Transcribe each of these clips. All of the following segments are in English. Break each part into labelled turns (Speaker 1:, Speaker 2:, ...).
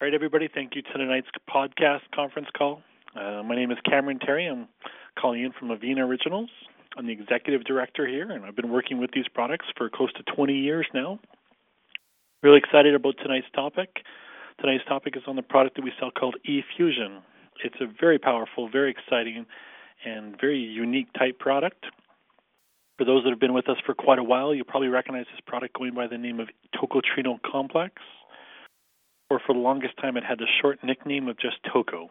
Speaker 1: All right, everybody, thank you to tonight's podcast conference call. Uh, my name is Kameron Tarry. I'm calling in from Avena Originals. I'm the executive director here, and I've been working with these products for close to 20 years now. Really excited about tonight's topic. Tonight's topic is on the product that we sell called eFusion. It's a very powerful, very exciting, and very unique type product. For those that have been with us for quite a while, you probably recognize this product going by the name of tocotrienol complex or for the longest time it had the short nickname of just Toco.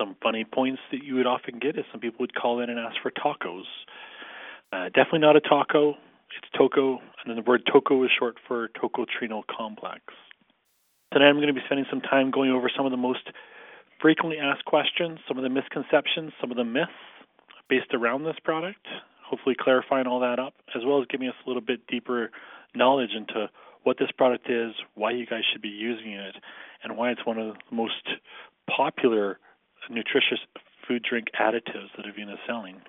Speaker 1: Some funny points that you would often get is some people would call in and ask for tacos. Uh, definitely not a taco. It's Toco, and then the word Toco is short for tocotrienol complex. Tonight I'm going to be spending some time going over some of the most frequently asked questions, some of the misconceptions, some of the myths based around this product, hopefully clarifying all that up, as well as giving us a little bit deeper knowledge into what this product is, why you guys should be using it, and why it's one of the most popular nutritious food drink additives that Avena is selling.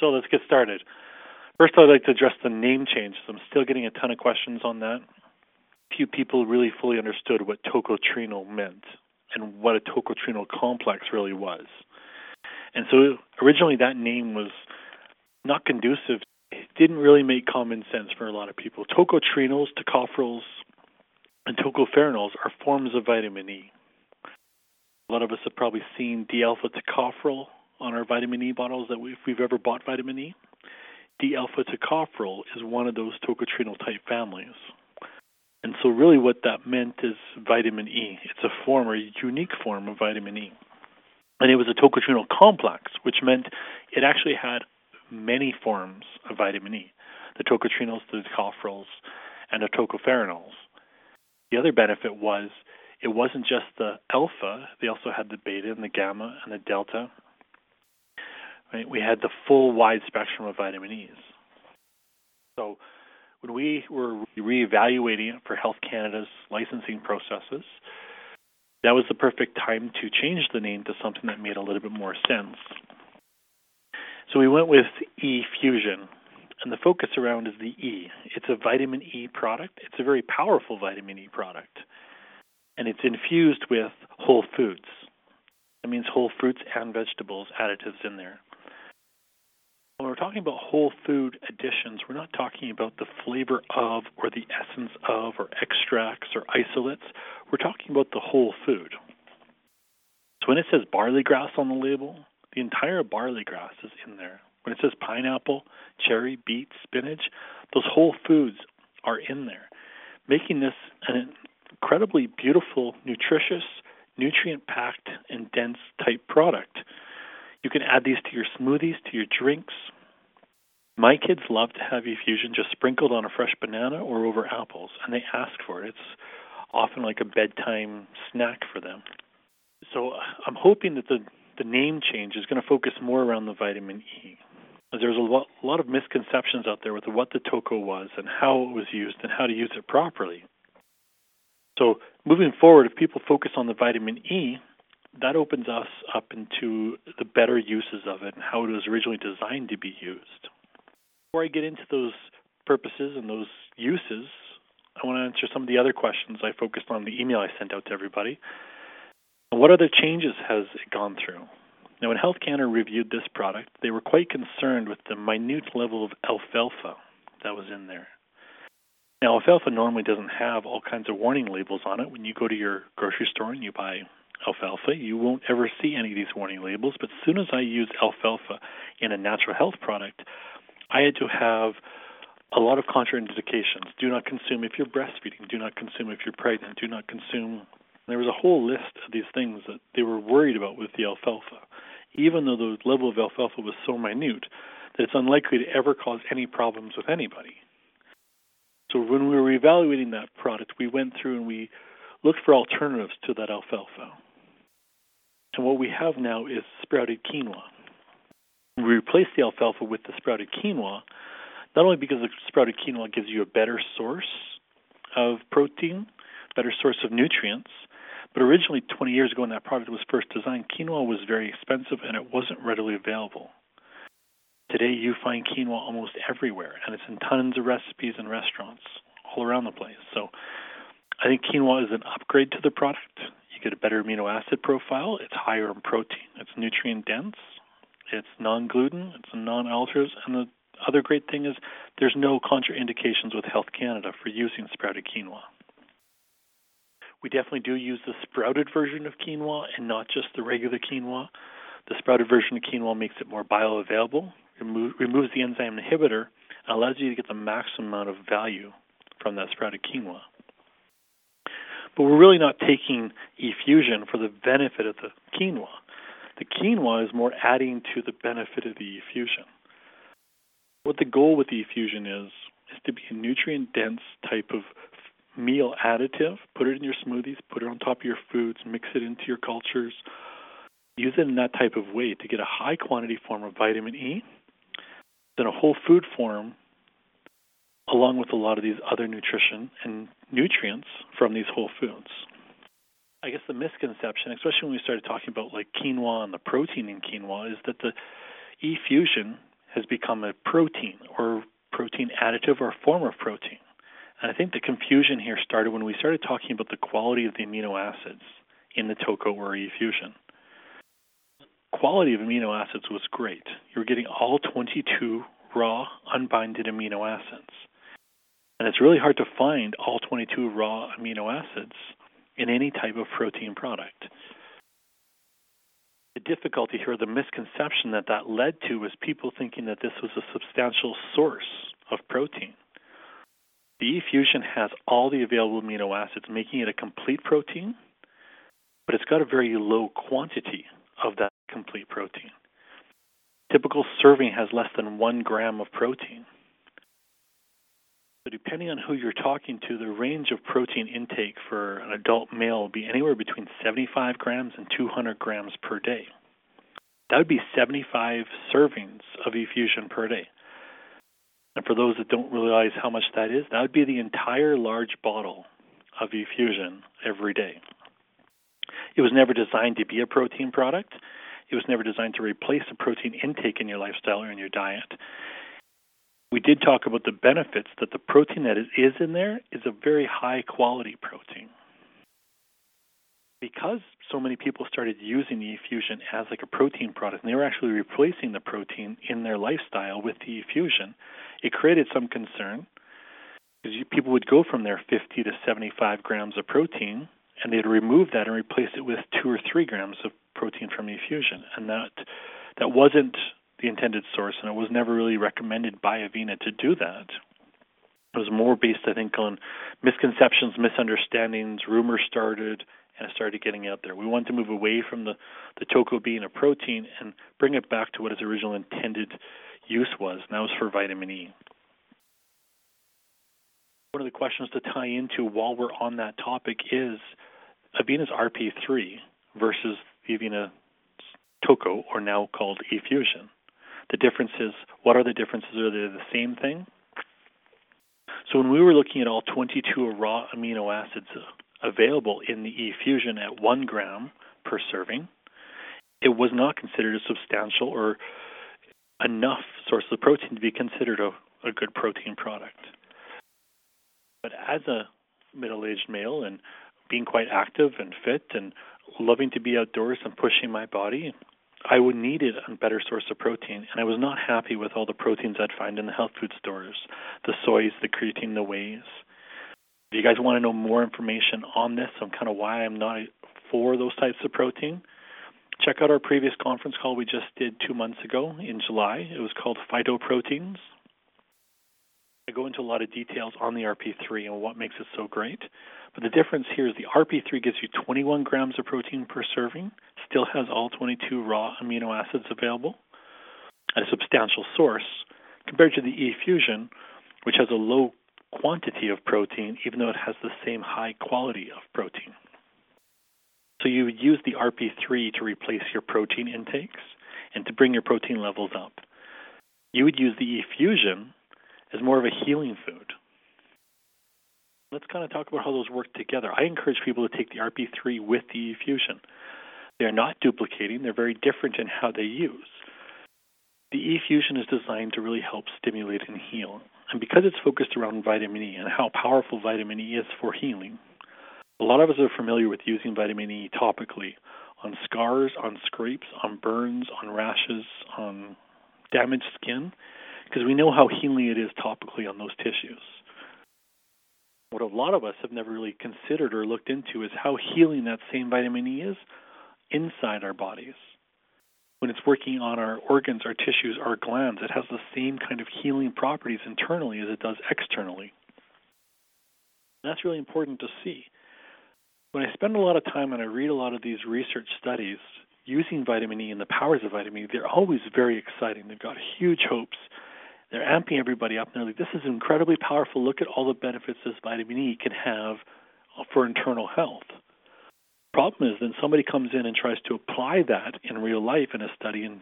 Speaker 1: So let's get started. First, I'd like to address the name change. I'm still getting a ton of questions on that. Few people really fully understood what tocotrienol meant and what a tocotrienol complex really was. And so originally that name was not conducive didn't really make common sense for a lot of people. Tocotrienols, tocopherols, and tocopherols are forms of vitamin E. A lot of us have probably seen D-alpha tocopherol on our vitamin E bottles that we, if we've ever bought vitamin E. D-alpha tocopherol is one of those tocotrienol type families. And so really what that meant is vitamin E. It's a form or a unique form of vitamin E. And it was a tocotrienol complex, which meant it actually had many forms of vitamin E the tocotrienols, the tocopherols, and the tocopherols. The other benefit was it wasn't just the alpha, they also had the beta and the gamma and the delta. Right? We had the full wide spectrum of vitamin E's. So when we were reevaluating it for Health Canada's licensing processes, that was the perfect time to change the name to something that made a little bit more sense. So we went with E Fusion, and the focus around is the E. It's a vitamin E product. It's a very powerful vitamin E product, and it's infused with whole foods. That means whole fruits and vegetables additives in there. When we're talking about whole food additions, we're not talking about the flavor of or the essence of or extracts or isolates. We're talking about the whole food. So when it says barley grass on the label, the entire barley grass is in there. When it says pineapple, cherry, beet, spinach, those whole foods are in there, making this an incredibly beautiful, nutritious, nutrient packed, and dense type product. You can add these to your smoothies, to your drinks. My kids love to have eFusion just sprinkled on a fresh banana or over apples, and they ask for it. It's often like a bedtime snack for them. So uh, I'm hoping that the the name change is going to focus more around the vitamin E. There's a lot, a lot of misconceptions out there with what the toco was and how it was used and how to use it properly. So moving forward, if people focus on the vitamin E, that opens us up into the better uses of it and how it was originally designed to be used. Before I get into those purposes and those uses, I want to answer some of the other questions I focused on the email I sent out to everybody. What other changes has it gone through? Now, when Health Canada reviewed this product, they were quite concerned with the minute level of alfalfa that was in there. Now, alfalfa normally doesn't have all kinds of warning labels on it. When you go to your grocery store and you buy alfalfa, you won't ever see any of these warning labels. But as soon as I use alfalfa in a natural health product, I had to have a lot of contraindications. Do not consume if you're breastfeeding. Do not consume if you're pregnant. Do not consume there was a whole list of these things that they were worried about with the alfalfa, even though the level of alfalfa was so minute that it's unlikely to ever cause any problems with anybody. So when we were evaluating that product, we went through and we looked for alternatives to that alfalfa. And what we have now is sprouted quinoa. We replaced the alfalfa with the sprouted quinoa, not only because the sprouted quinoa gives you a better source of protein, better source of nutrients, but originally, 20 years ago, when that product was first designed, quinoa was very expensive and it wasn't readily available. Today, you find quinoa almost everywhere, and it's in tons of recipes and restaurants all around the place. So, I think quinoa is an upgrade to the product. You get a better amino acid profile. It's higher in protein. It's nutrient dense. It's non gluten. It's non alters. And the other great thing is there's no contraindications with Health Canada for using sprouted quinoa. We definitely do use the sprouted version of quinoa and not just the regular quinoa. The sprouted version of quinoa makes it more bioavailable, remo- removes the enzyme inhibitor, and allows you to get the maximum amount of value from that sprouted quinoa. But we're really not taking E-Fusion for the benefit of the quinoa. The quinoa is more adding to the benefit of the E-Fusion. What the goal with the E-Fusion is is to be a nutrient dense type of meal additive. Put it in your smoothies, put it on top of your foods, mix it into your cultures. Use it in that type of way to get a high quantity form of vitamin E, then a whole food form, along with a lot of these other nutrition and nutrients from these whole foods. I guess the misconception, especially when we started talking about like quinoa and the protein in quinoa, is that the E fusion has become a protein or protein additive or form of protein. And I think the confusion here started when we started talking about the quality of the amino acids in the TOCO or E-Fusion. Quality of amino acids was great. You were getting all 22 raw, unbinded amino acids. And it's really hard to find all 22 raw amino acids in any type of protein product. The difficulty here, the misconception that that led to, was people thinking that this was a substantial source of protein. The fusion has all the available amino acids, making it a complete protein, but it's got a very low quantity of that complete protein. Typical serving has less than one gram of protein. So, depending on who you're talking to, the range of protein intake for an adult male will be anywhere between 75 grams and 200 grams per day. That would be 75 servings of E-Fusion per day. And for those that don't realize how much that is, that would be the entire large bottle of E-Fusion every day. It was never designed to be a protein product. It was never designed to replace the protein intake in your lifestyle or in your diet. We did talk about the benefits that the protein that is in there is a very high quality protein. Because so many people started using the E-Fusion as like a protein product, and they were actually replacing the protein in their lifestyle with the E-Fusion, it created some concern because people would go from their 50 to 75 grams of protein and they'd remove that and replace it with two or three grams of protein from E-Fusion and that that wasn't the intended source and it was never really recommended by avena to do that. It was more based i think on misconceptions misunderstandings rumors started and started getting out there we wanted to move away from the the TOCO being a protein and bring it back to what its original intended use was, and that was for vitamin E. One of the questions to tie into while we're on that topic is Avena's RP3 versus the Avena TOCO, or now called eFusion. The difference is, what are the differences? Are they the same thing? So when we were looking at all 22 raw amino acids available in the eFusion at one gram per serving, it was not considered a substantial or enough source of protein to be considered a, a good protein product. But as a middle aged male and being quite active and fit and loving to be outdoors and pushing my body, I would needed a better source of protein, and I was not happy with all the proteins I'd find in the health food stores the soys, the creatine, the wheys. If you guys want to know more information on this, on kind of why I'm not for those types of protein, check out our previous conference call we just did two months ago in July. It was called Phytoproteins. I go into a lot of details on the RP3 and what makes it so great. But the difference here is the RP3 gives you 21 grams of protein per serving, still has all 22 raw amino acids available at a substantial source, compared to the E-Fusion, which has a low quantity of protein, even though it has the same high quality of protein. So you would use the RP3 to replace your protein intakes and to bring your protein levels up. You would use the eFusion as more of a healing food. Let's kind of talk about how those work together. I encourage people to take the RP3 with the eFusion. They're not duplicating, they're very different in how they use. The eFusion is designed to really help stimulate and heal. And because it's focused around vitamin E and how powerful vitamin E is for healing, A lot of us are familiar with using vitamin E topically on scars, on scrapes, on burns, on rashes, on damaged skin, because we know how healing it is topically on those tissues. What a lot of us have never really considered or looked into is how healing that same vitamin E is inside our bodies. When it's working on our organs, our tissues, our glands, it has the same kind of healing properties internally as it does externally. That's really important to see. When I spend a lot of time and I read a lot of these research studies using vitamin E and the powers of vitamin E, they're always very exciting. They've got huge hopes. They're amping everybody up. And they're like, this is incredibly powerful. Look at all the benefits this vitamin E can have for internal health. Problem is, then somebody comes in and tries to apply that in real life in a study and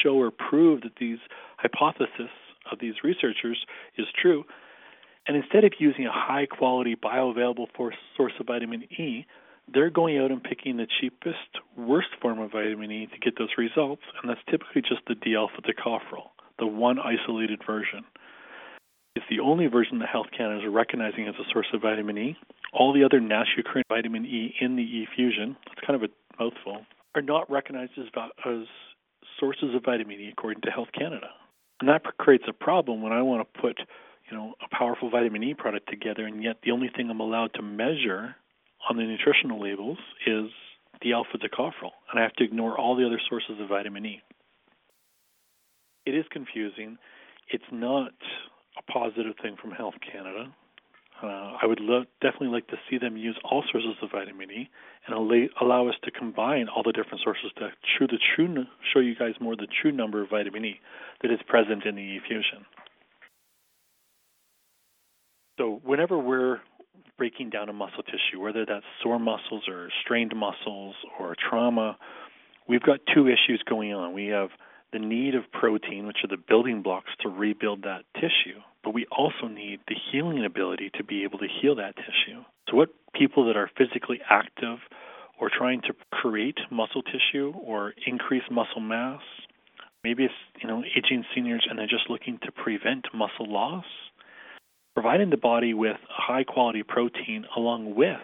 Speaker 1: show or prove that these hypotheses of these researchers is true. And instead of using a high quality bioavailable source of vitamin E, they're going out and picking the cheapest, worst form of vitamin E to get those results, and that's typically just the D alpha tocopherol, the one isolated version. It's the only version that Health Canada is recognizing as a source of vitamin E. All the other naturally occurring vitamin E in the E fusion, it's kind of a mouthful, are not recognized as, as sources of vitamin E according to Health Canada. And that creates a problem when I want to put, you know, a powerful vitamin E product together, and yet the only thing I'm allowed to measure on the nutritional labels is the alpha tocopherol, and I have to ignore all the other sources of vitamin E. It is confusing. It's not a positive thing from Health Canada. Uh, I would lo- definitely like to see them use all sources of vitamin E and allow, allow us to combine all the different sources to show the true show you guys more the true number of vitamin E that is present in the E fusion. So whenever we're breaking down a muscle tissue, whether that's sore muscles or strained muscles or trauma, we've got two issues going on. We have the need of protein, which are the building blocks to rebuild that tissue, but we also need the healing ability to be able to heal that tissue. So, what people that are physically active or trying to create muscle tissue or increase muscle mass, maybe it's you know aging seniors and they're just looking to prevent muscle loss, providing the body with high quality protein along with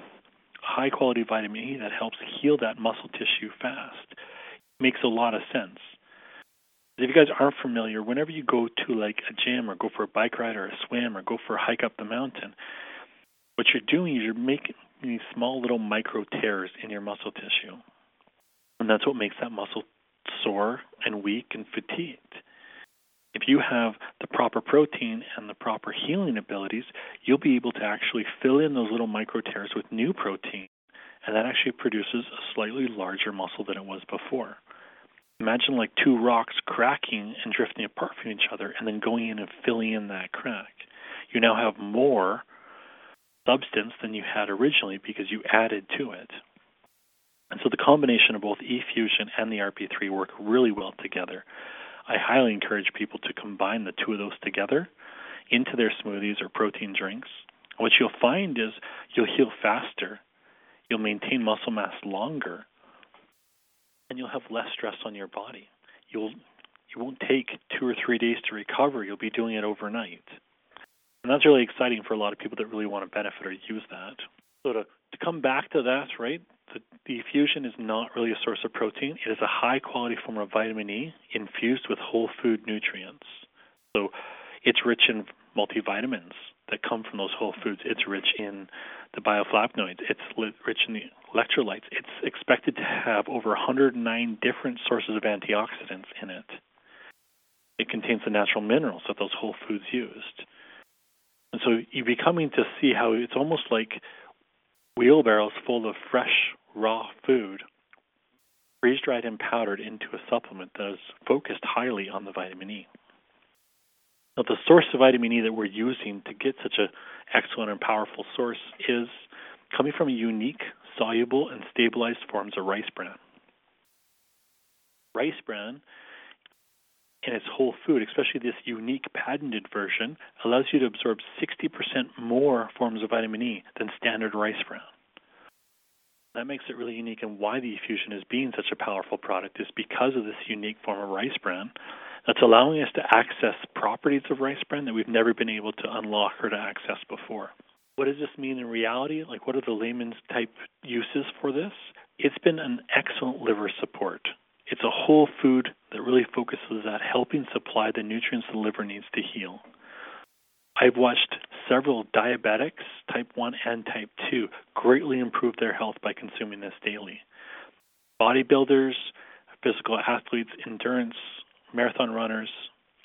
Speaker 1: high quality vitamin E that helps heal that muscle tissue fast makes a lot of sense. If you guys aren't familiar, whenever you go to like a gym or go for a bike ride or a swim or go for a hike up the mountain, what you're doing is you're making these small little micro tears in your muscle tissue. And that's what makes that muscle sore and weak and fatigued. If you have the proper protein and the proper healing abilities, you'll be able to actually fill in those little micro tears with new protein, and that actually produces a slightly larger muscle than it was before. Imagine like two rocks cracking and drifting apart from each other and then going in and filling in that crack. You now have more substance than you had originally because you added to it. And so the combination of both eFusion and the RP3 work really well together. I highly encourage people to combine the two of those together into their smoothies or protein drinks. What you'll find is you'll heal faster, you'll maintain muscle mass longer, and you'll have less stress on your body. You'll you won't take two or three days to recover. You'll be doing it overnight. And that's really exciting for a lot of people that really want to benefit or use that. So to, to come back to that, right, the, the fusion is not really a source of protein. It is a high quality form of vitamin E infused with whole food nutrients. So it's rich in multivitamins that come from those whole foods. It's rich in the bioflavonoids. It's rich in the electrolytes. It's expected to have over 109 different sources of antioxidants in it. It contains the natural minerals that those whole foods used. And so you're becoming to see how it's almost like wheelbarrows full of fresh, raw food, freeze dried and powdered into a supplement that is focused highly on the vitamin E. Now, the source of vitamin E that we're using to get such an excellent and powerful source is coming from a unique, soluble, and stabilized forms of rice bran. Rice bran, in its whole food, especially this unique patented version, allows you to absorb 60% more forms of vitamin E than standard rice bran. That makes it really unique, and why the eFusion is being such a powerful product is because of this unique form of rice bran that's allowing us to access properties of rice bran that we've never been able to unlock or to access before. What does this mean in reality? Like, what are the layman's type uses for this? It's been an excellent liver support. It's a whole food that really focuses at helping supply the nutrients the liver needs to heal. I've watched several diabetics, type 1 and type 2, greatly improve their health by consuming this daily. Bodybuilders, physical athletes, endurance, marathon runners,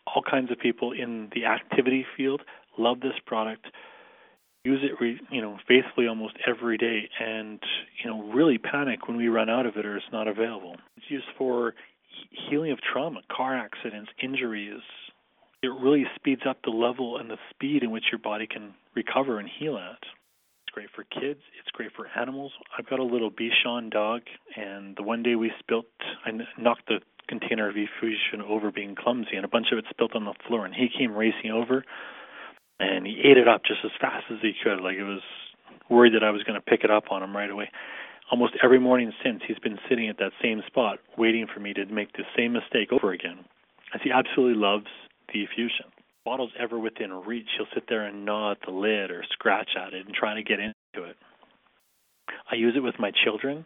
Speaker 1: all kinds of people in the activity field love this product use it re, you know faithfully almost every day. And you know really panic when we run out of it or it's not available. It's used for healing of trauma car accidents injuries. It really speeds up the level and the speed in which your body can recover and heal at. It's great for kids. It's great for animals. I've got a little bichon dog and the one day we spilt i knocked the container of E-Fusion over being clumsy and a bunch of it spilt on the floor and he came racing over and he ate it up just as fast as he could. Like it was worried that I was going to pick it up on him right away. Almost every morning since, he's been sitting at that same spot, waiting for me to make the same mistake over again, as he absolutely loves the E-Fusion. Bottle's ever within reach, he'll sit there and gnaw at the lid or scratch at it and try to get into it. I use it with my children.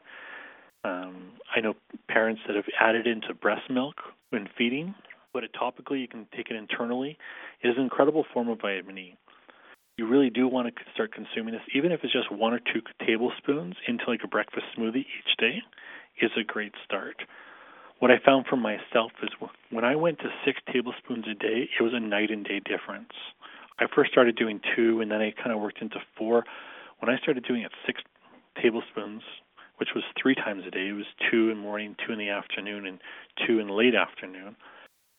Speaker 1: Um, I know parents that have added into breast milk when feeding, put it topically, you can take it internally. It is an incredible form of vitamin E. You really do want to start consuming this, even if it's just one or two tablespoons into like a breakfast smoothie each day, is a great start. What I found for myself is when I went to six tablespoons a day, it was a night and day difference. I first started doing two, and then I kind of worked into four. When I started doing it six tablespoons, which was three times a day, it was two in the morning, two in the afternoon, and two in the late afternoon.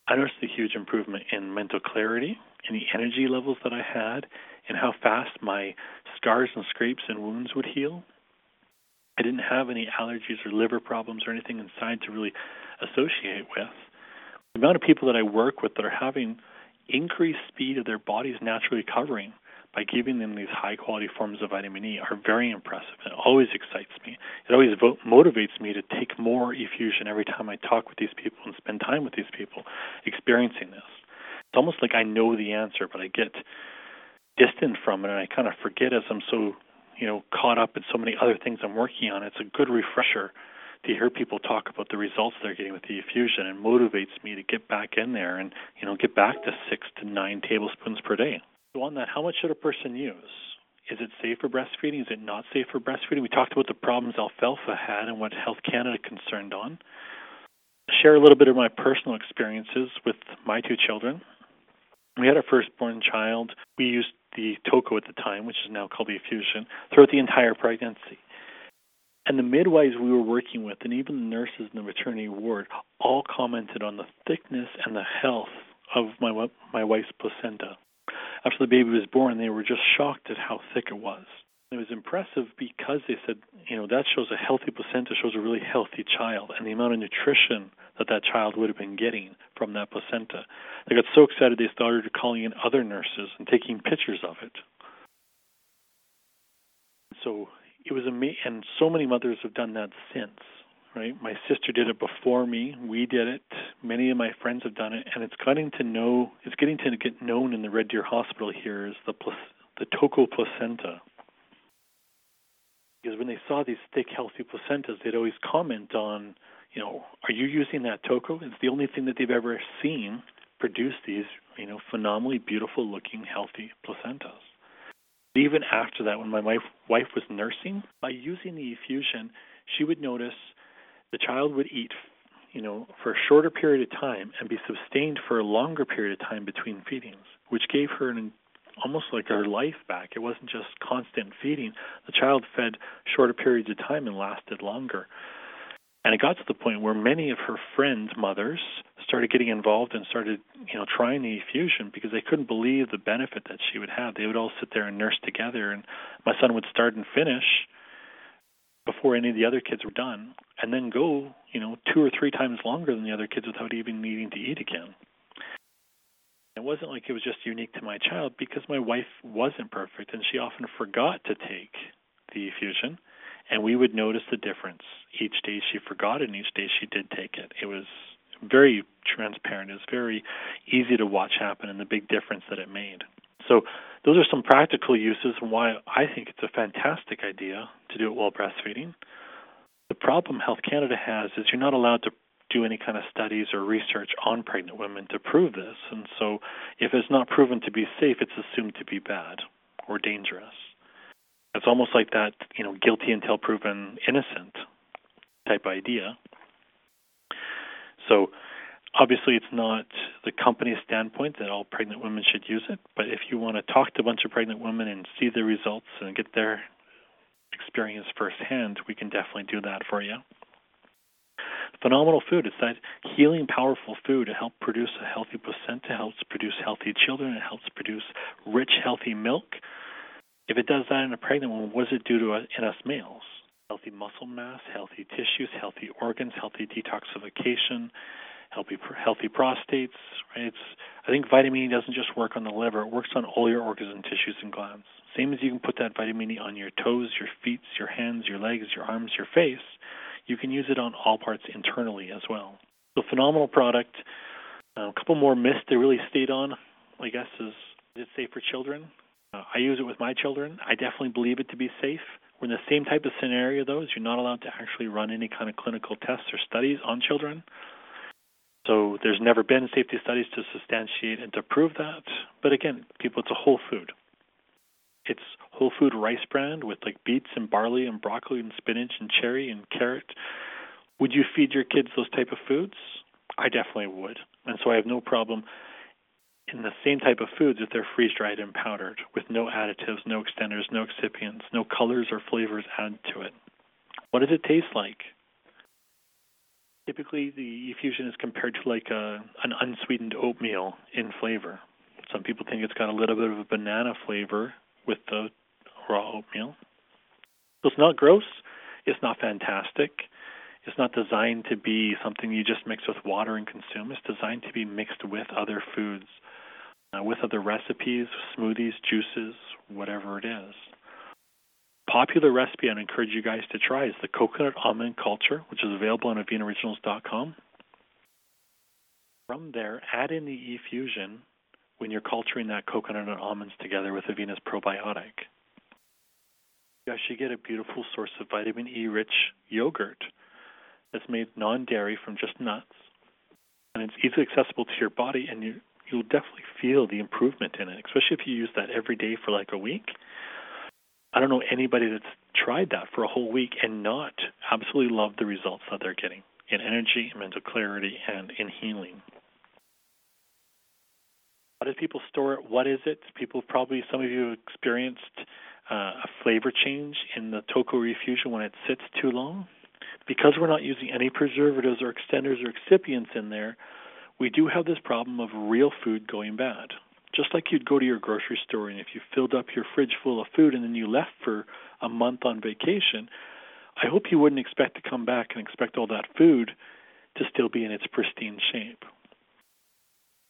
Speaker 1: I noticed a huge improvement in mental clarity, in the energy levels that I had, and how fast my scars and scrapes and wounds would heal. I didn't have any allergies or liver problems or anything inside to really associate with. The amount of people that I work with that are having increased speed of their bodies naturally recovering by giving them these high quality forms of vitamin E are very impressive. It always excites me. It always vo- motivates me to take more E-Fusion every time I talk with these people and spend time with these people experiencing this. It's almost like I know the answer, but I get distant from it and I kind of forget as I'm so, you know, caught up in so many other things I'm working on. It's a good refresher to hear people talk about the results they're getting with the E-Fusion and motivates me to get back in there and, you know, get back to six to nine tablespoons per day. So on that, how much should a person use? Is it safe for breastfeeding? Is it not safe for breastfeeding? We talked about the problems alfalfa had and what Health Canada concerned on. Share a little bit of my personal experiences with my two children. We had our firstborn child. We used the Toco at the time, which is now called the E-Fusion, throughout the entire pregnancy. And the midwives we were working with, and even the nurses in the maternity ward, all commented on the thickness and the health of my my wife's placenta after the baby was born, they were just shocked at how thick it was. It was impressive because they said, you know, that shows a healthy placenta, shows a really healthy child, and the amount of nutrition that that child would have been getting from that placenta. They got so excited they started calling in other nurses and taking pictures of it. So it was amazing, and so many mothers have done that since right? My sister did it before me. We did it. Many of my friends have done it, and it's getting to know. It's getting to get known in the Red Deer Hospital here as the the Toco placenta. Because when they saw these thick, healthy placentas, they'd always comment on, you know, are you using that Toco? It's the only thing that they've ever seen produce these, you know, phenomenally beautiful-looking, healthy placentas. Even after that, when my wife wife was nursing, by using the E-Fusion, she would notice the child would eat you know, for a shorter period of time and be sustained for a longer period of time between feedings, which gave her an almost like her life back. It wasn't just constant feeding. The child fed shorter periods of time and lasted longer. And it got to the point where many of her friends' mothers started getting involved and started, you know, trying the E-Fusion because they couldn't believe the benefit that she would have. They would all sit there and nurse together, and my son would start and finish before any of the other kids were done, and then go, you know, two or three times longer than the other kids without even needing to eat again. It wasn't like it was just unique to my child because my wife wasn't perfect and she often forgot to take the E-Fusion, and we would notice the difference. Each day she forgot it, and each day she did take it. It was very transparent. It was very easy to watch happen and the big difference that it made. So those are some practical uses and why I think it's a fantastic idea to do it while breastfeeding. The problem Health Canada has is you're not allowed to do any kind of studies or research on pregnant women to prove this. And so if it's not proven to be safe, it's assumed to be bad or dangerous. It's almost like that, you know, guilty until proven innocent type idea. So obviously it's not the company's standpoint that all pregnant women should use it, but if you want to talk to a bunch of pregnant women and see the results and get their experience firsthand, we can definitely do that for you. Phenomenal food. It's that healing, powerful food to help produce a healthy placenta, helps produce healthy children, it helps produce rich, healthy milk. If it does that in a pregnant woman, what does it do to us, in us males? Healthy muscle mass, healthy tissues, healthy organs, healthy detoxification, healthy healthy prostates. Right? It's I think vitamin E doesn't just work on the liver; it works on all your organs and tissues and glands. Same as you can put that vitamin E on your toes, your feet, your hands, your legs, your arms, your face. You can use it on all parts internally as well. So phenomenal product. Uh, a couple more myths they really stayed on, I guess, is is it safe for children? Uh, I use it with my children. I definitely believe it to be safe. We're in the same type of scenario, though, as you're not allowed to actually run any kind of clinical tests or studies on children. So there's never been safety studies to substantiate and to prove that. But again, people, it's a whole food. It's whole food rice bran with like beets and barley and broccoli and spinach and cherry and carrot. Would you feed your kids those type of foods? I definitely would. And so I have no problem in the same type of foods if they're freeze dried and powdered with no additives, no extenders, no excipients, no colors or flavors added to it. What does it taste like? Typically, the eFusion is compared to like a, an unsweetened oatmeal in flavor. Some people think it's got a little bit of a banana flavor with the raw oatmeal. So it's not gross. It's not fantastic. It's not designed to be something you just mix with water and consume. It's designed to be mixed with other foods, uh, with other recipes, smoothies, juices, whatever it is popular recipe I'd encourage you guys to try is the coconut almond culture, which is available on avenaoriginals.com. From there, add in the eFusion when you're culturing that coconut and almonds together with Avena's probiotic. You actually get a beautiful source of vitamin E rich yogurt that's made non dairy from just nuts. And it's easily accessible to your body, and you, you'll definitely feel the improvement in it, especially if you use that every day for like a week I don't know anybody that's tried that for a whole week and not absolutely love the results that they're getting in energy, mental clarity, and in healing. How do people store it? What is it? People probably, some of you have experienced uh, a flavor change in the Toco Refusion when it sits too long. Because we're not using any preservatives or extenders or excipients in there, we do have this problem of real food going bad just like you'd go to your grocery store and if you filled up your fridge full of food and then you left for a month on vacation, I hope you wouldn't expect to come back and expect all that food to still be in its pristine shape.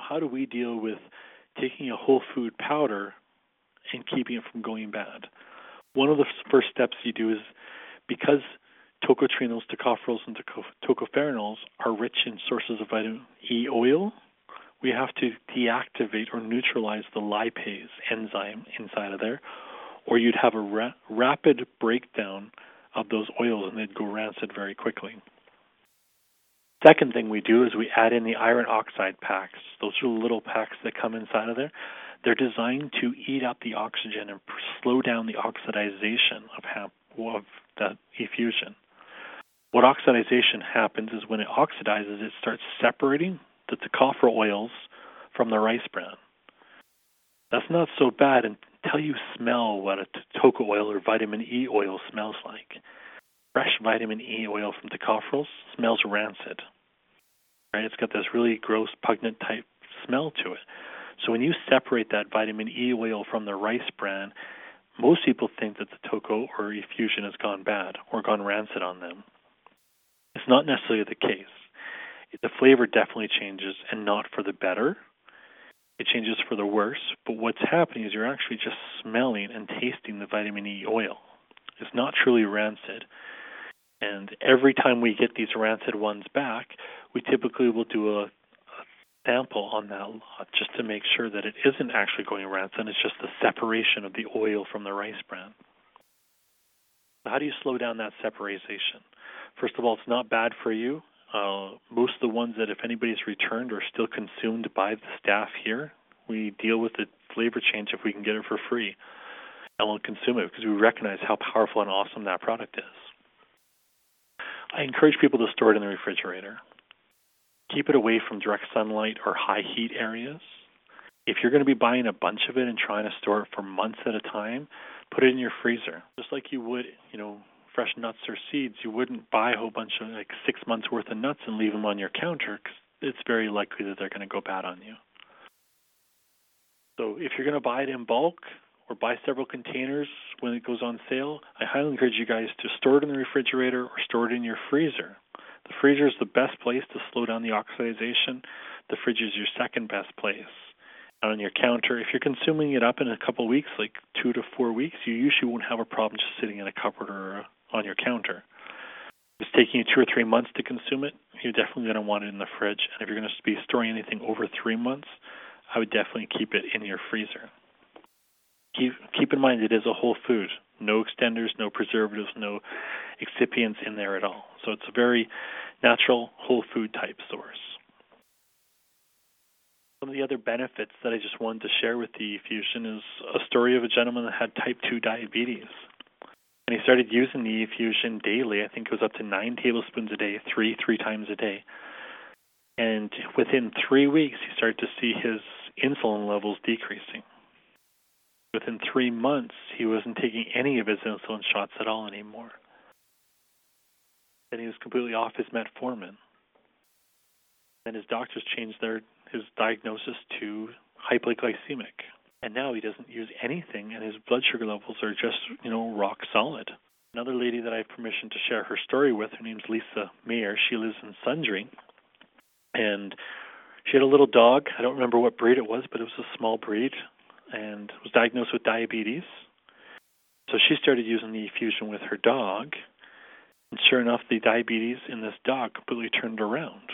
Speaker 1: How do we deal with taking a whole food powder and keeping it from going bad? One of the first steps you do is because tocotrienols, tocopherols, and tocopherols are rich in sources of vitamin E oil, we have to deactivate or neutralize the lipase enzyme inside of there, or you'd have a ra- rapid breakdown of those oils and they'd go rancid very quickly. Second thing we do is we add in the iron oxide packs. Those are little packs that come inside of there. They're designed to eat up the oxygen and slow down the oxidization of, hap- of that eFusion. What oxidization happens is when it oxidizes, it starts separating the tocopherol oils from the rice bran. That's not so bad until you smell what a toco oil or vitamin E oil smells like. Fresh vitamin E oil from tocopherols smells rancid. Right? It's got this really gross, pungent type smell to it. So when you separate that vitamin E oil from the rice bran, most people think that the toco or eFusion has gone bad or gone rancid on them. It's not necessarily the case the flavor definitely changes and not for the better. It changes for the worse, but what's happening is you're actually just smelling and tasting the vitamin E oil. It's not truly rancid. And every time we get these rancid ones back, we typically will do a, a sample on that lot just to make sure that it isn't actually going rancid. It's just the separation of the oil from the rice bran. How do you slow down that separation? First of all, it's not bad for you. Uh, most of the ones that, if anybody's returned, are still consumed by the staff here. We deal with the flavor change if we can get it for free, and we'll consume it because we recognize how powerful and awesome that product is. I encourage people to store it in the refrigerator. Keep it away from direct sunlight or high heat areas. If you're going to be buying a bunch of it and trying to store it for months at a time, put it in your freezer, just like you would, you know, fresh nuts or seeds. You wouldn't buy a whole bunch of like six months worth of nuts and leave them on your counter because it's very likely that they're going to go bad on you. So if you're going to buy it in bulk or buy several containers when it goes on sale, I highly encourage you guys to store it in the refrigerator or store it in your freezer. The freezer is the best place to slow down the oxidization. The fridge is your second best place. On your counter, if you're consuming it up in a couple of weeks, like two to four weeks, you usually won't have a problem just sitting in a cupboard or on your counter. If it's taking you two or three months to consume it, you're definitely going to want it in the fridge. And if you're going to be storing anything over three months, I would definitely keep it in your freezer. Keep keep in mind it is a whole food. No extenders, no preservatives, no excipients in there at all. So it's a very natural whole food type source. Some of the other benefits that I just wanted to share with the Fusion is a story of a gentleman that had type 2 diabetes. And he started using the eFusion daily. I think it was up to nine tablespoons a day, three, three times a day. And within three weeks, he started to see his insulin levels decreasing. Within three months, he wasn't taking any of his insulin shots at all anymore. And he was completely off his metformin. And his doctors changed their his diagnosis to hypoglycemic. And now he doesn't use anything, and his blood sugar levels are just, you know, rock solid. Another lady that I have permission to share her story with, her name's Lisa Mayer. She lives in Sundre and she had a little dog. I don't remember what breed it was, but it was a small breed, and was diagnosed with diabetes. So she started using the eFusion with her dog, and sure enough, the diabetes in this dog completely turned around.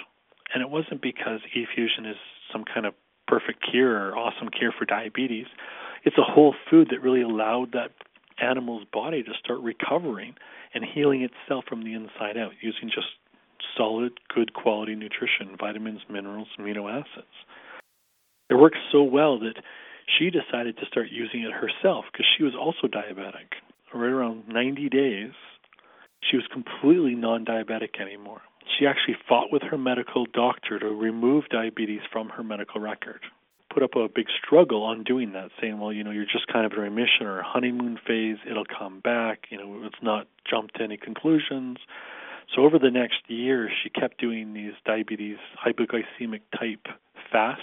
Speaker 1: And it wasn't because eFusion is some kind of perfect cure or awesome cure for diabetes. It's a whole food that really allowed that animal's body to start recovering and healing itself from the inside out using just solid, good quality nutrition, vitamins, minerals, amino acids. It works so well that she decided to start using it herself because she was also diabetic. Right around 90 days, she was completely non diabetic anymore. She actually fought with her medical doctor to remove diabetes from her medical record. Put up a big struggle on doing that, saying, well, you know, you're just kind of in remission or honeymoon phase, it'll come back, you know, let's not jump to any conclusions. So over the next year, she kept doing these diabetes hypoglycemic type fasts,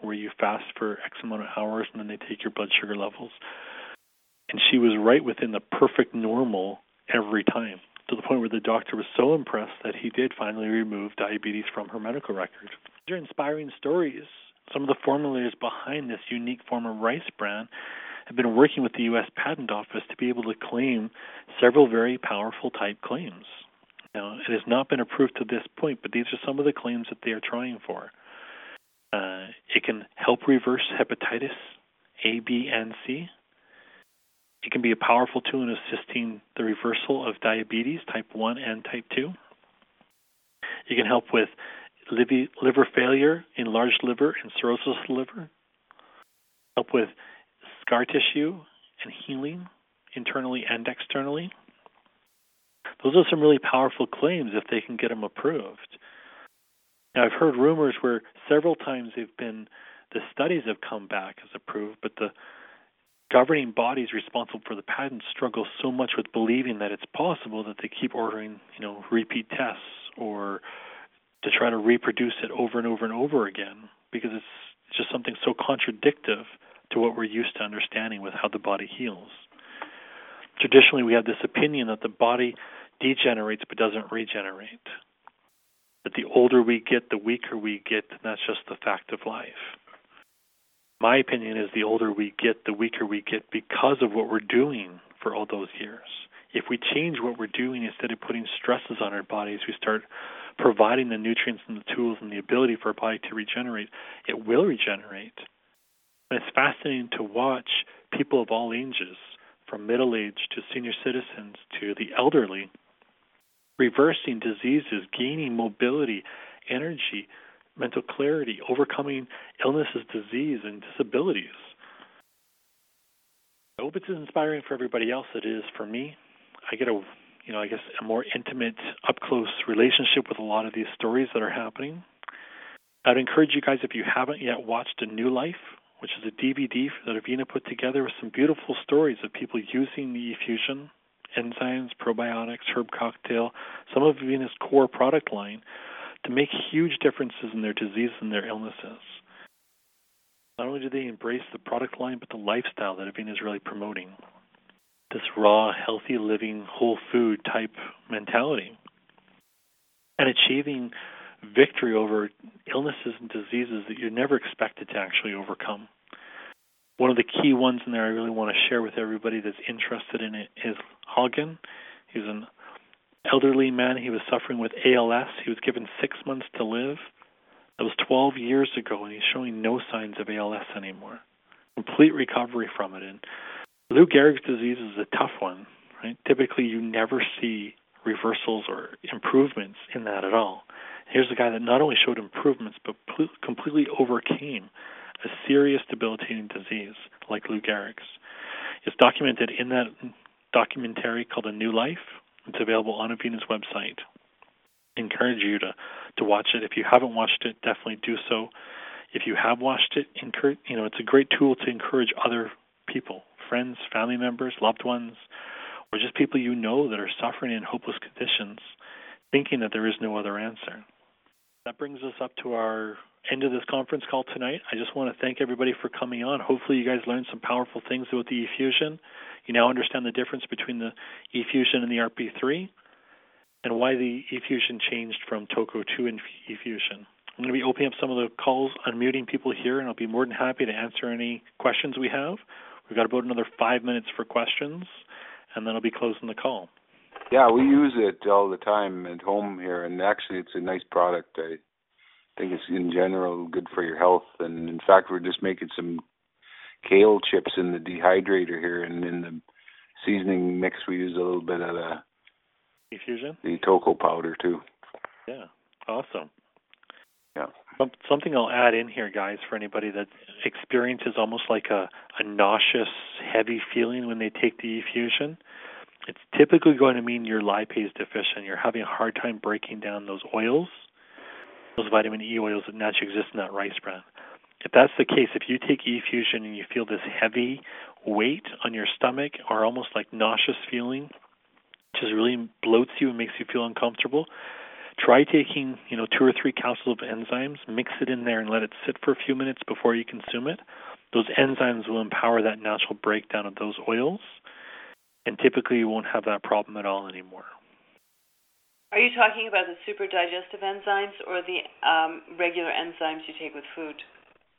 Speaker 1: where you fast for X amount of hours and then they take your blood sugar levels. And she was right within the perfect normal every time to the point where the doctor was so impressed that he did finally remove diabetes from her medical record. These are inspiring stories. Some of the formulators behind this unique form of rice bran have been working with the U.S. Patent Office to be able to claim several very powerful type claims. Now, it has not been approved to this point, but these are some of the claims that they are trying for. Uh, it can help reverse hepatitis A, B, and C. It can be a powerful tool in assisting the reversal of diabetes type 1 and type 2. It can help with liver failure, enlarged liver, and cirrhosis liver. Help with scar tissue and healing internally and externally. Those are some really powerful claims if they can get them approved. Now, I've heard rumors where several times they've been, the studies have come back as approved, but the governing bodies responsible for the patent struggle so much with believing that it's possible that they keep ordering, you know, repeat tests or to try to reproduce it over and over and over again because it's just something so contradictive to what we're used to understanding with how the body heals. Traditionally, we have this opinion that the body degenerates but doesn't regenerate. That the older we get, the weaker we get, and that's just the fact of life my opinion is the older we get, the weaker we get because of what we're doing for all those years. If we change what we're doing instead of putting stresses on our bodies, we start providing the nutrients and the tools and the ability for our body to regenerate, it will regenerate. And it's fascinating to watch people of all ages, from middle age to senior citizens to the elderly, reversing diseases, gaining mobility, energy, mental clarity, overcoming illnesses, disease, and disabilities. I hope it's inspiring for everybody else. It is for me. I get a, you know, I guess a more intimate, up close relationship with a lot of these stories that are happening. I'd encourage you guys if you haven't yet watched A New Life, which is a DVD that Avena put together with some beautiful stories of people using the eFusion enzymes, probiotics, herb cocktail, some of Avena's core product line to make huge differences in their disease and their illnesses. Not only do they embrace the product line, but the lifestyle that Avena is really promoting. This raw, healthy living, whole food type mentality. And achieving victory over illnesses and diseases that you're never expected to actually overcome. One of the key ones in there I really want to share with everybody that's interested in it is Hagen. He's an elderly man. He was suffering with ALS. He was given six months to live. That was 12 years ago, and he's showing no signs of ALS anymore. Complete recovery from it. And Lou Gehrig's disease is a tough one. Right? Typically, you never see reversals or improvements in that at all. Here's a guy that not only showed improvements, but completely overcame a serious debilitating disease like Lou Gehrig's. It's documented in that documentary called A New Life. It's available on Avena's website. I encourage you to, to watch it. If you haven't watched it, definitely do so. If you have watched it, encourage, you know, it's a great tool to encourage other people, friends, family members, loved ones, or just people you know that are suffering in hopeless conditions, thinking that there is no other answer. That brings us up to our end of this conference call tonight. I just want to thank everybody for coming on. Hopefully, you guys learned some powerful things about the eFusion. You now understand the difference between the eFusion and the RP3 and why the eFusion changed from Toco to eFusion. I'm going to be opening up some of the calls, unmuting people here, and I'll be more than happy to answer any questions we have. We've got about another five minutes for questions, and then I'll be closing the call.
Speaker 2: Yeah, we use it all the time at home here, and actually, it's a nice product. I think it's in general good for your health, and in fact, we're just making some kale chips in the dehydrator here, and in the seasoning mix, we use a little bit of the
Speaker 1: eFusion,
Speaker 2: the Toco powder too.
Speaker 1: Yeah, awesome.
Speaker 2: Yeah.
Speaker 1: Um, something I'll add in here, guys, for anybody that experiences almost like a, a nauseous, heavy feeling when they take the eFusion it's typically going to mean you're lipase deficient. You're having a hard time breaking down those oils, those vitamin E oils that naturally exist in that rice bran. If that's the case, if you take eFusion and you feel this heavy weight on your stomach or almost like nauseous feeling, just really bloats you and makes you feel uncomfortable, try taking you know two or three capsules of enzymes, mix it in there, and let it sit for a few minutes before you consume it. Those enzymes will empower that natural breakdown of those oils and typically you won't have that problem at all anymore.
Speaker 3: Are you talking about the super digestive enzymes or the um, regular enzymes you take with food?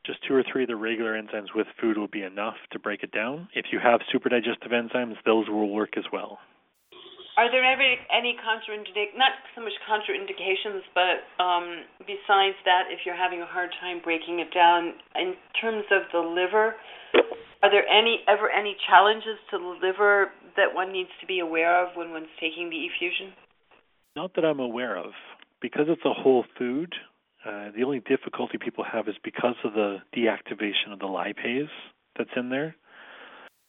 Speaker 1: Just two or three of the regular enzymes with food will be enough to break it down. If you have super digestive enzymes, those will work as well.
Speaker 3: Are there ever any contraindic not so much contraindications, but um, besides that, if you're having a hard time breaking it down in terms of the liver, are there any ever any challenges to the liver that one needs to be aware of when one's taking the eFusion?
Speaker 1: Not that I'm aware of. Because it's a whole food, uh, the only difficulty people have is because of the deactivation of the lipase that's in there.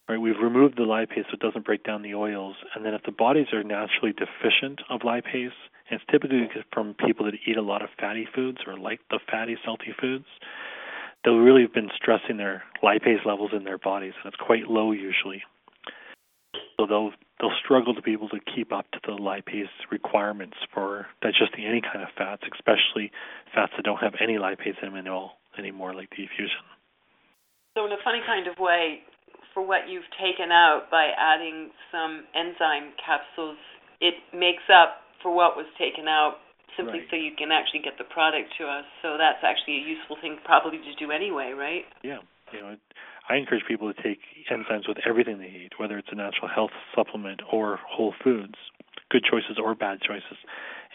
Speaker 1: Right, we've removed the lipase so it doesn't break down the oils, and then if the bodies are naturally deficient of lipase, and it's typically from people that eat a lot of fatty foods or like the fatty, salty foods, they'll really have been stressing their lipase levels in their bodies, and it's quite low usually. So they'll they'll struggle to be able to keep up to the lipase requirements for digesting any kind of fats, especially fats that don't have any lipase in them at all anymore, like the eFusion.
Speaker 3: So in a funny kind of way, for what you've taken out by adding some enzyme capsules, it makes up for what was taken out simply
Speaker 1: right.
Speaker 3: so you can actually get the product to us. So that's actually a useful thing probably to do anyway, right?
Speaker 1: Yeah. You know, I encourage people to take enzymes with everything they eat, whether it's a natural health supplement or whole foods. good choices or bad choices.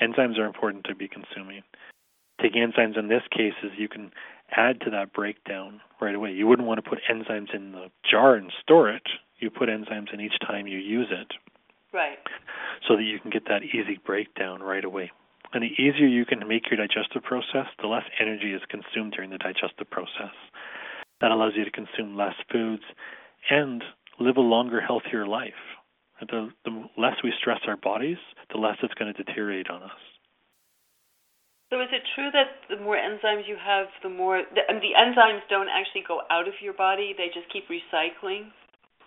Speaker 1: Enzymes are important to be consuming. Taking enzymes in this case is you can add to that breakdown right away. You wouldn't want to put enzymes in the jar and store it. You put enzymes in each time you use it.
Speaker 3: Right.
Speaker 1: So that you can get that easy breakdown right away. And the easier you can make your digestive process, the less energy is consumed during the digestive process. That allows you to consume less foods and live a longer, healthier life. The, the less we stress our bodies, the less it's going to deteriorate on us.
Speaker 3: So is it true that the more enzymes you have, the more the, the enzymes don't actually go out of your body; they just keep recycling?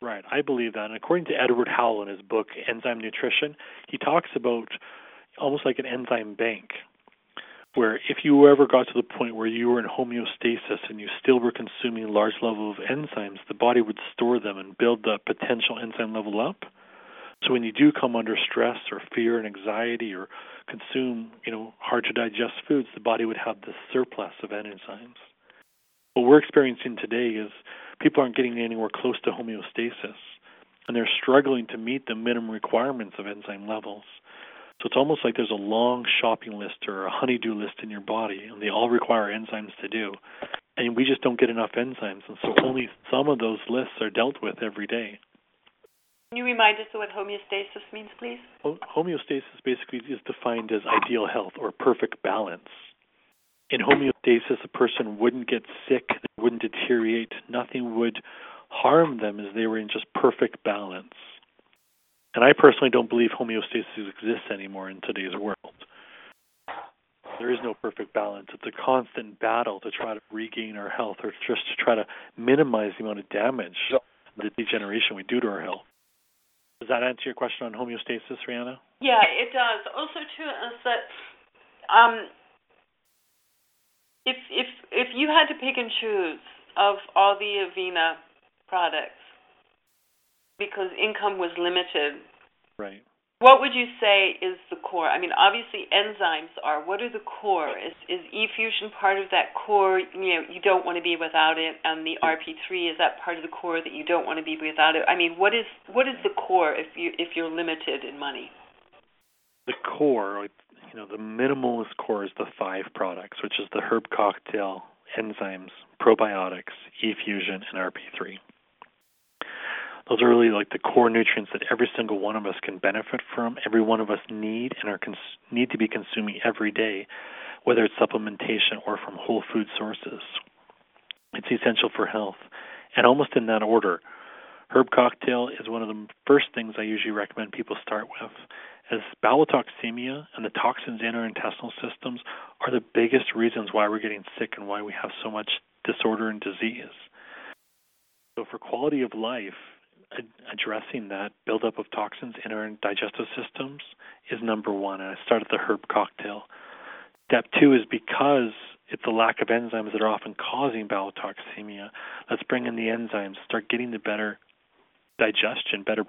Speaker 1: Right, I believe that. And according to Edward Howell in his book Enzyme Nutrition, he talks about almost like an enzyme bank, where if you ever got to the point where you were in homeostasis and you still were consuming large levels of enzymes, the body would store them and build the potential enzyme level up. So when you do come under stress or fear and anxiety or consume, you know, hard to digest foods, the body would have this surplus of enzymes. What we're experiencing today is people aren't getting anywhere close to homeostasis, and they're struggling to meet the minimum requirements of enzyme levels. So it's almost like there's a long shopping list or a honeydew list in your body, and they all require enzymes to do. And we just don't get enough enzymes, and so only some of those lists are dealt with every day.
Speaker 3: Can you remind us of what homeostasis means, please?
Speaker 1: Homeostasis basically is defined as ideal health or perfect balance. In homeostasis, a person wouldn't get sick, they wouldn't deteriorate, nothing would harm them as they were in just perfect balance. And I personally don't believe homeostasis exists anymore in today's world. There is no perfect balance. It's a constant battle to try to regain our health or just to try to minimize the amount of damage, the degeneration we do to our health. Does that answer your question on homeostasis, Rihanna?
Speaker 3: Yeah, it does. Also, too, is that um, if if if you had to pick and choose of all the Avena products because income was limited,
Speaker 1: right?
Speaker 3: What would you say is the core? I mean, obviously enzymes are. What are the core? Is is eFusion part of that core? You know, you don't want to be without it, and the RP3 is that part of the core that you don't want to be without it. I mean, what is what is the core if you if you're limited in money?
Speaker 1: The core, you know, the minimalist core is the five products, which is the herb cocktail, enzymes, probiotics, eFusion, and RP3 those are really like the core nutrients that every single one of us can benefit from, every one of us need and are cons- need to be consuming every day, whether it's supplementation or from whole food sources. It's essential for health, and almost in that order. Herb cocktail is one of the first things I usually recommend people start with, as bowel toxemia and the toxins in our intestinal systems are the biggest reasons why we're getting sick and why we have so much disorder and disease. So, for quality of life, addressing that buildup of toxins in our digestive systems is number one. And I start at the herb cocktail. Step two is because it's the lack of enzymes that are often causing bowel toxemia. Let's bring in the enzymes, start getting the better digestion, better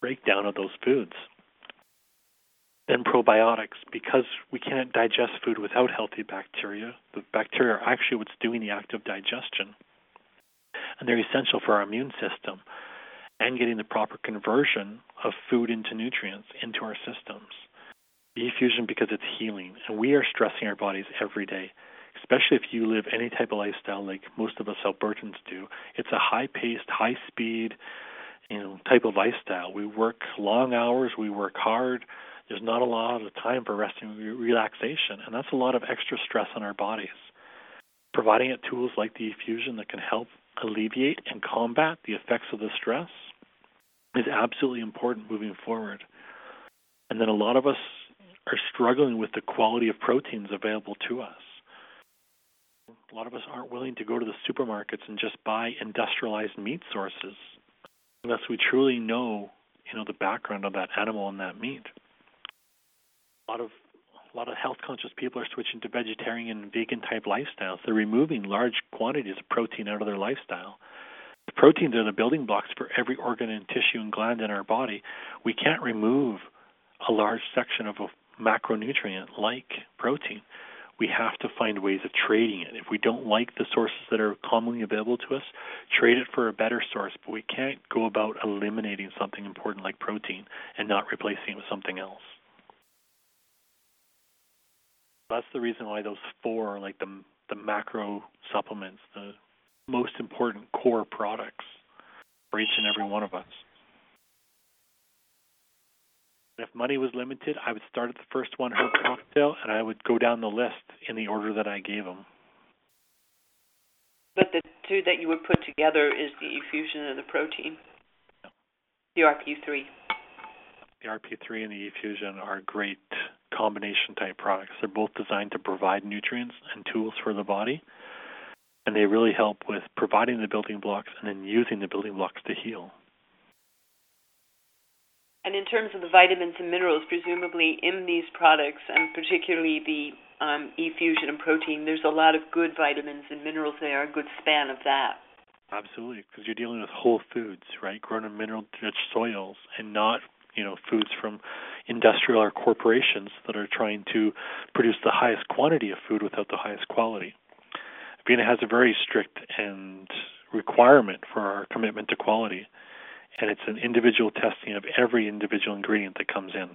Speaker 1: breakdown of those foods. Then probiotics, because we can't digest food without healthy bacteria. The bacteria are actually what's doing the act of digestion. And they're essential for our immune system and getting the proper conversion of food into nutrients into our systems. eFusion because it's healing, and we are stressing our bodies every day, especially if you live any type of lifestyle like most of us Albertans do. It's a high-paced, high-speed, you know, type of lifestyle. We work long hours, we work hard. There's not a lot of time for rest and relaxation, and that's a lot of extra stress on our bodies. Providing it tools like the eFusion that can help alleviate and combat the effects of the stress is absolutely important moving forward. And then a lot of us are struggling with the quality of proteins available to us. A lot of us aren't willing to go to the supermarkets and just buy industrialized meat sources unless we truly know, you know, the background of that animal and that meat. A lot of a lot of health conscious people are switching to vegetarian and vegan type lifestyles. They're removing large quantities of protein out of their lifestyle. Proteins are the building blocks for every organ and tissue and gland in our body. We can't remove a large section of a macronutrient like protein. we have to find ways of trading it. If we don't like the sources that are commonly available to us, trade it for a better source, but we can't go about eliminating something important like protein and not replacing it with something else. That's the reason why those four like the the macro supplements, the most important core products for each and every one of us. If money was limited, I would start at the first one herb cocktail, and I would go down the list in the order that I gave them.
Speaker 3: But the two that you would put together is the efusion and the protein. The RP3.
Speaker 1: The RP3 and the efusion are great combination type products. They're both designed to provide nutrients and tools for the body, and they really help with providing the building blocks and then using the building blocks to heal.
Speaker 3: And in terms of the vitamins and minerals, presumably in these products, and particularly the um, e-fusion and protein, there's a lot of good vitamins and minerals there, a good span of that.
Speaker 1: Absolutely, because you're dealing with whole foods, right? Grown in mineral-rich soils, and not you know foods from industrial or corporations that are trying to produce the highest quantity of food without the highest quality. Avena has a very strict and requirement for our commitment to quality and it's an individual testing of every individual ingredient that comes in.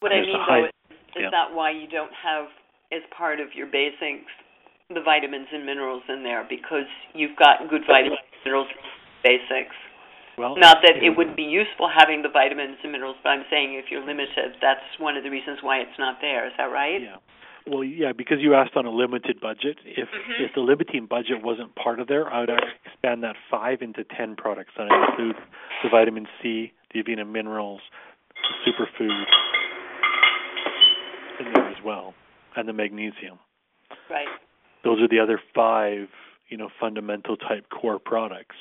Speaker 3: What I mean, high, though, is, is yeah. that why you don't have as part of your basics the vitamins and minerals in there because you've got good vitamins and minerals basics.
Speaker 1: Well,
Speaker 3: not that it wouldn't be useful having the vitamins and minerals, but I'm saying if you're limited, that's one of the reasons why it's not there. Is that right?
Speaker 1: Yeah. Well, yeah, because you asked on a limited budget. If
Speaker 3: mm-hmm.
Speaker 1: if the limiting budget wasn't part of there, I would actually expand that five into ten products. That include the vitamin C, the Avena minerals, the superfood in there as well, and the magnesium.
Speaker 3: Right.
Speaker 1: Those are the other five, you know, fundamental type core products.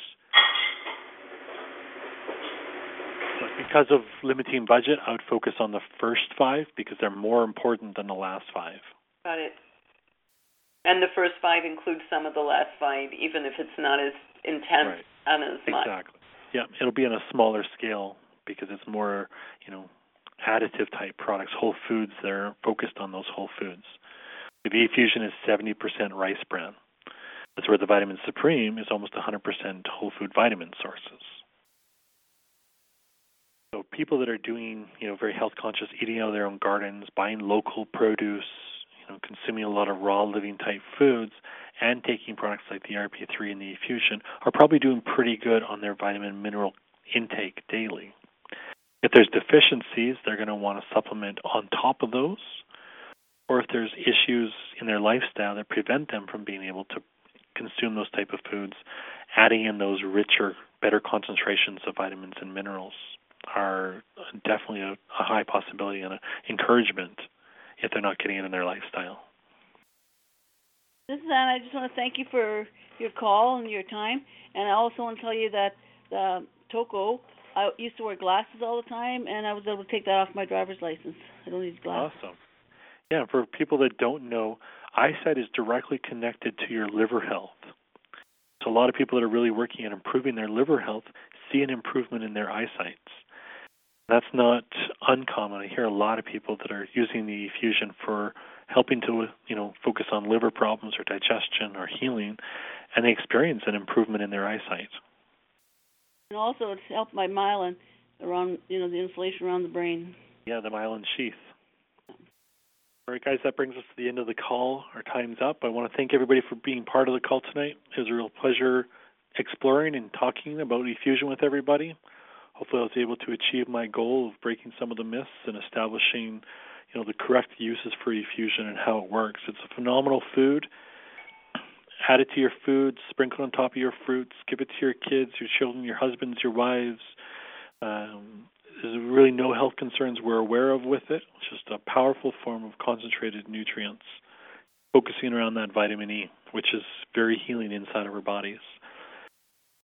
Speaker 1: But because of limiting budget, I would focus on the first five because they're more important than the last five.
Speaker 3: Got it. And the first five include some of the last five, even if it's not as intense
Speaker 1: right.
Speaker 3: and as
Speaker 1: much. Exactly. Yeah, it'll be on a smaller scale because it's more, you know, additive type products, whole foods. They're focused on those whole foods. The E-Fusion is 70% rice bran. That's where the Vitamin Supreme is almost 100% whole food vitamin sources. So people that are doing, you know, very health conscious, eating out of their own gardens, buying local produce, you know, consuming a lot of raw living type foods and taking products like the RP3 and the Fusion are probably doing pretty good on their vitamin mineral intake daily. If there's deficiencies, they're going to want to supplement on top of those. Or if there's issues in their lifestyle that prevent them from being able to consume those type of foods, adding in those richer, better concentrations of vitamins and minerals are definitely a, a high possibility and an encouragement if they're not getting it in their lifestyle.
Speaker 4: This is Anne. I just want to thank you for your call and your time, and I also want to tell you that uh, the Toco. I used to wear glasses all the time, and I was able to take that off my driver's license. I don't need glasses.
Speaker 1: Awesome. Yeah, for people that don't know, eyesight is directly connected to your liver health. So a lot of people that are really working on improving their liver health see an improvement in their eyesight. That's not uncommon. I hear a lot of people that are using the fusion for helping to, you know, focus on liver problems or digestion or healing, and they experience an improvement in their eyesight.
Speaker 4: And also, it's helped my myelin around, you know, the insulation around the brain.
Speaker 1: Yeah, the myelin sheath. All right, guys, that brings us to the end of the call. Our time's up. I want to thank everybody for being part of the call tonight. It was a real pleasure exploring and talking about efusion with everybody hopefully I was able to achieve my goal of breaking some of the myths and establishing, you know, the correct uses for efusion and how it works. It's a phenomenal food. Add it to your food, sprinkle on top of your fruits, give it to your kids, your children, your husbands, your wives. Um, there's really no health concerns we're aware of with it. It's just a powerful form of concentrated nutrients, focusing around that vitamin E, which is very healing inside of our bodies.